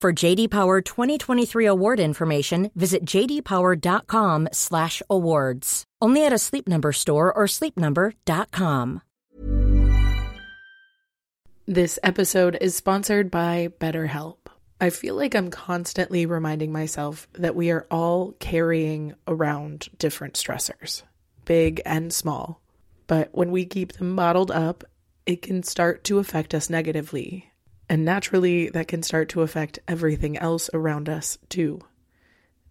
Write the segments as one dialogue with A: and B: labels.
A: For JD Power 2023 award information, visit jdpower.com/awards. Only at a Sleep Number store or sleepnumber.com.
B: This episode is sponsored by BetterHelp. I feel like I'm constantly reminding myself that we are all carrying around different stressors, big and small. But when we keep them bottled up, it can start to affect us negatively. And naturally, that can start to affect everything else around us too.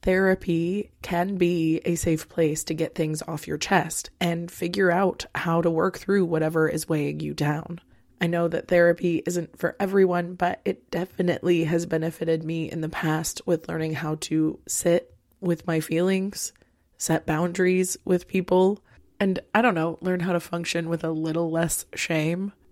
B: Therapy can be a safe place to get things off your chest and figure out how to work through whatever is weighing you down. I know that therapy isn't for everyone, but it definitely has benefited me in the past with learning how to sit with my feelings, set boundaries with people, and I don't know, learn how to function with a little less shame.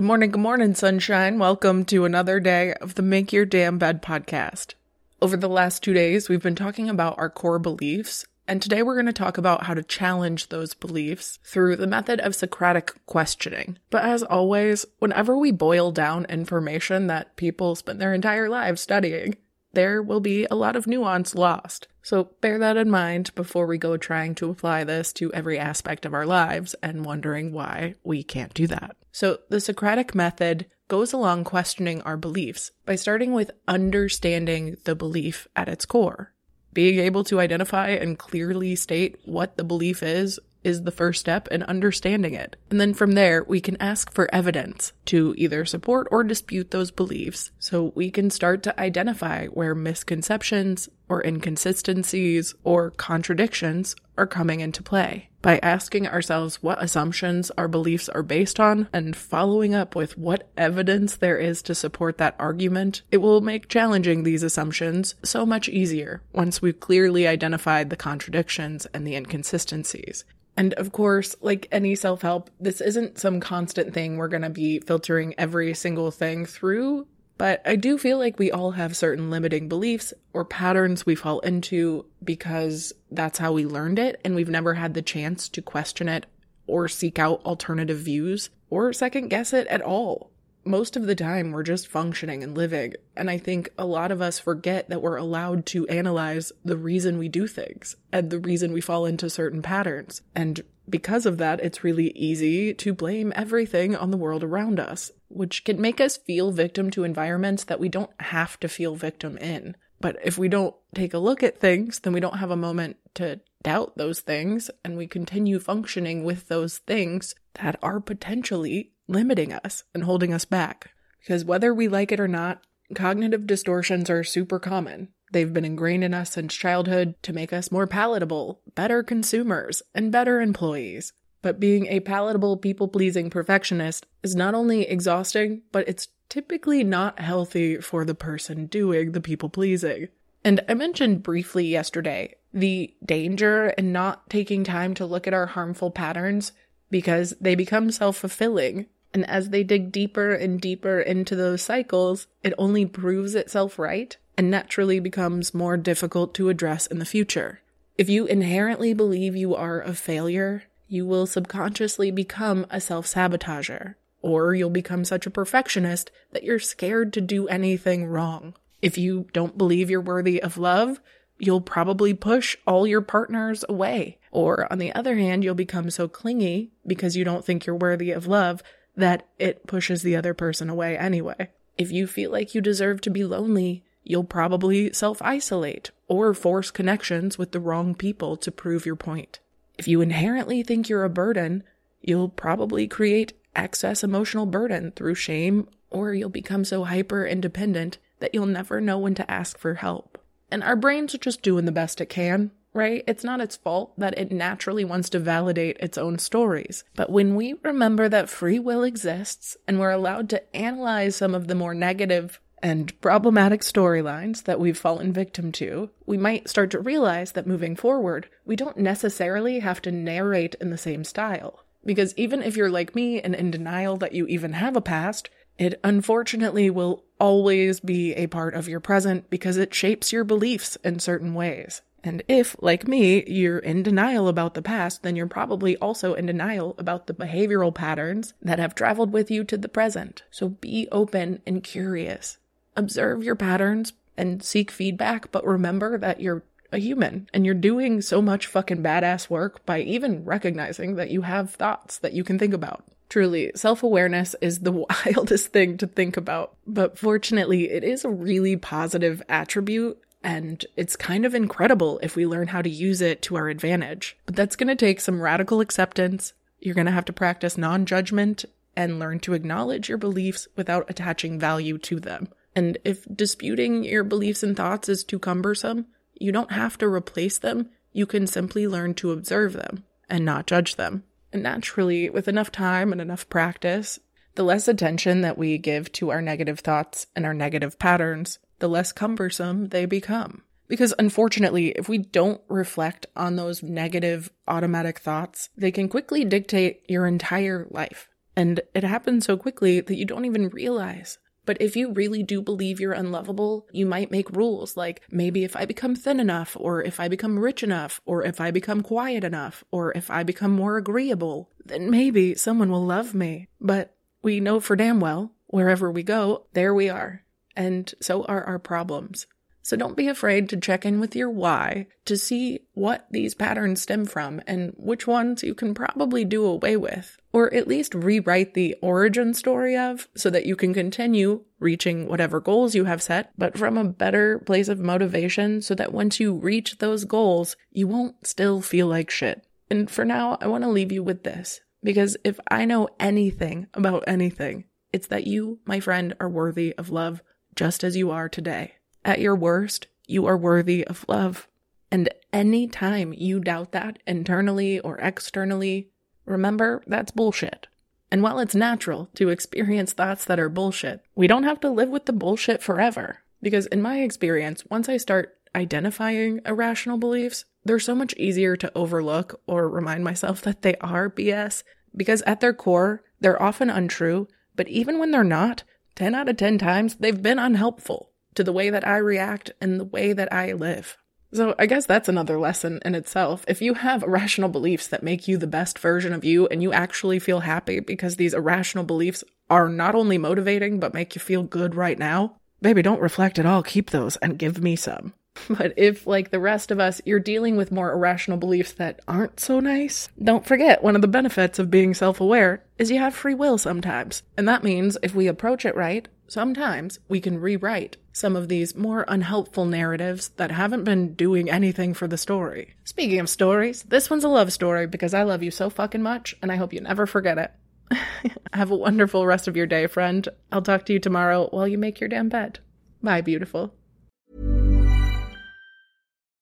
B: Good morning, good morning, sunshine. Welcome to another day of the Make Your Damn Bed podcast. Over the last two days, we've been talking about our core beliefs and today we're going to talk about how to challenge those beliefs through the method of Socratic questioning. But as always, whenever we boil down information that people spend their entire lives studying, there will be a lot of nuance lost. So bear that in mind before we go trying to apply this to every aspect of our lives and wondering why we can't do that. So the Socratic method goes along questioning our beliefs by starting with understanding the belief at its core being able to identify and clearly state what the belief is is the first step in understanding it. And then from there, we can ask for evidence to either support or dispute those beliefs so we can start to identify where misconceptions or inconsistencies or contradictions are coming into play by asking ourselves what assumptions our beliefs are based on and following up with what evidence there is to support that argument, it will make challenging these assumptions so much easier once we've clearly identified the contradictions and the inconsistencies. And of course, like any self help, this isn't some constant thing we're going to be filtering every single thing through. But I do feel like we all have certain limiting beliefs or patterns we fall into because that's how we learned it, and we've never had the chance to question it or seek out alternative views or second guess it at all. Most of the time, we're just functioning and living, and I think a lot of us forget that we're allowed to analyze the reason we do things and the reason we fall into certain patterns. And because of that, it's really easy to blame everything on the world around us which can make us feel victim to environments that we don't have to feel victim in. But if we don't take a look at things, then we don't have a moment to doubt those things and we continue functioning with those things that are potentially limiting us and holding us back. Because whether we like it or not, cognitive distortions are super common. They've been ingrained in us since childhood to make us more palatable, better consumers, and better employees. But being a palatable, people pleasing perfectionist is not only exhausting, but it's typically not healthy for the person doing the people pleasing. And I mentioned briefly yesterday the danger in not taking time to look at our harmful patterns because they become self fulfilling. And as they dig deeper and deeper into those cycles, it only proves itself right and naturally becomes more difficult to address in the future. If you inherently believe you are a failure, you will subconsciously become a self sabotager, or you'll become such a perfectionist that you're scared to do anything wrong. If you don't believe you're worthy of love, you'll probably push all your partners away. Or on the other hand, you'll become so clingy because you don't think you're worthy of love that it pushes the other person away anyway. If you feel like you deserve to be lonely, you'll probably self isolate or force connections with the wrong people to prove your point. If you inherently think you're a burden, you'll probably create excess emotional burden through shame, or you'll become so hyper independent that you'll never know when to ask for help. And our brains are just doing the best it can, right? It's not its fault that it naturally wants to validate its own stories. But when we remember that free will exists and we're allowed to analyze some of the more negative and problematic storylines that we've fallen victim to, we might start to realize that moving forward, we don't necessarily have to narrate in the same style. Because even if you're like me and in denial that you even have a past, it unfortunately will always be a part of your present because it shapes your beliefs in certain ways. And if, like me, you're in denial about the past, then you're probably also in denial about the behavioral patterns that have traveled with you to the present. So be open and curious. Observe your patterns and seek feedback, but remember that you're a human and you're doing so much fucking badass work by even recognizing that you have thoughts that you can think about. Truly, self awareness is the wildest thing to think about, but fortunately, it is a really positive attribute and it's kind of incredible if we learn how to use it to our advantage. But that's going to take some radical acceptance. You're going to have to practice non judgment and learn to acknowledge your beliefs without attaching value to them. And if disputing your beliefs and thoughts is too cumbersome, you don't have to replace them. You can simply learn to observe them and not judge them. And naturally, with enough time and enough practice, the less attention that we give to our negative thoughts and our negative patterns, the less cumbersome they become. Because unfortunately, if we don't reflect on those negative automatic thoughts, they can quickly dictate your entire life. And it happens so quickly that you don't even realize. But if you really do believe you're unlovable, you might make rules like maybe if I become thin enough, or if I become rich enough, or if I become quiet enough, or if I become more agreeable, then maybe someone will love me. But we know for damn well, wherever we go, there we are and so are our problems. So don't be afraid to check in with your why to see what these patterns stem from and which ones you can probably do away with, or at least rewrite the origin story of so that you can continue reaching whatever goals you have set, but from a better place of motivation so that once you reach those goals, you won't still feel like shit. And for now, I want to leave you with this because if I know anything about anything, it's that you, my friend, are worthy of love just as you are today. At your worst, you are worthy of love. And any time you doubt that internally or externally, remember that's bullshit. And while it's natural to experience thoughts that are bullshit, we don't have to live with the bullshit forever. Because in my experience, once I start identifying irrational beliefs, they're so much easier to overlook or remind myself that they are BS. Because at their core, they're often untrue, but even when they're not, 10 out of 10 times, they've been unhelpful to the way that I react and the way that I live. So I guess that's another lesson in itself. If you have irrational beliefs that make you the best version of you and you actually feel happy because these irrational beliefs are not only motivating but make you feel good right now, baby, don't reflect at all. Keep those and give me some. But if, like the rest of us, you're dealing with more irrational beliefs that aren't so nice, don't forget one of the benefits of being self aware is you have free will sometimes. And that means if we approach it right, sometimes we can rewrite some of these more unhelpful narratives that haven't been doing anything for the story. Speaking of stories, this one's a love story because I love you so fucking much and I hope you never forget it. have a wonderful rest of your day, friend. I'll talk to you tomorrow while you make your damn bed. Bye, beautiful.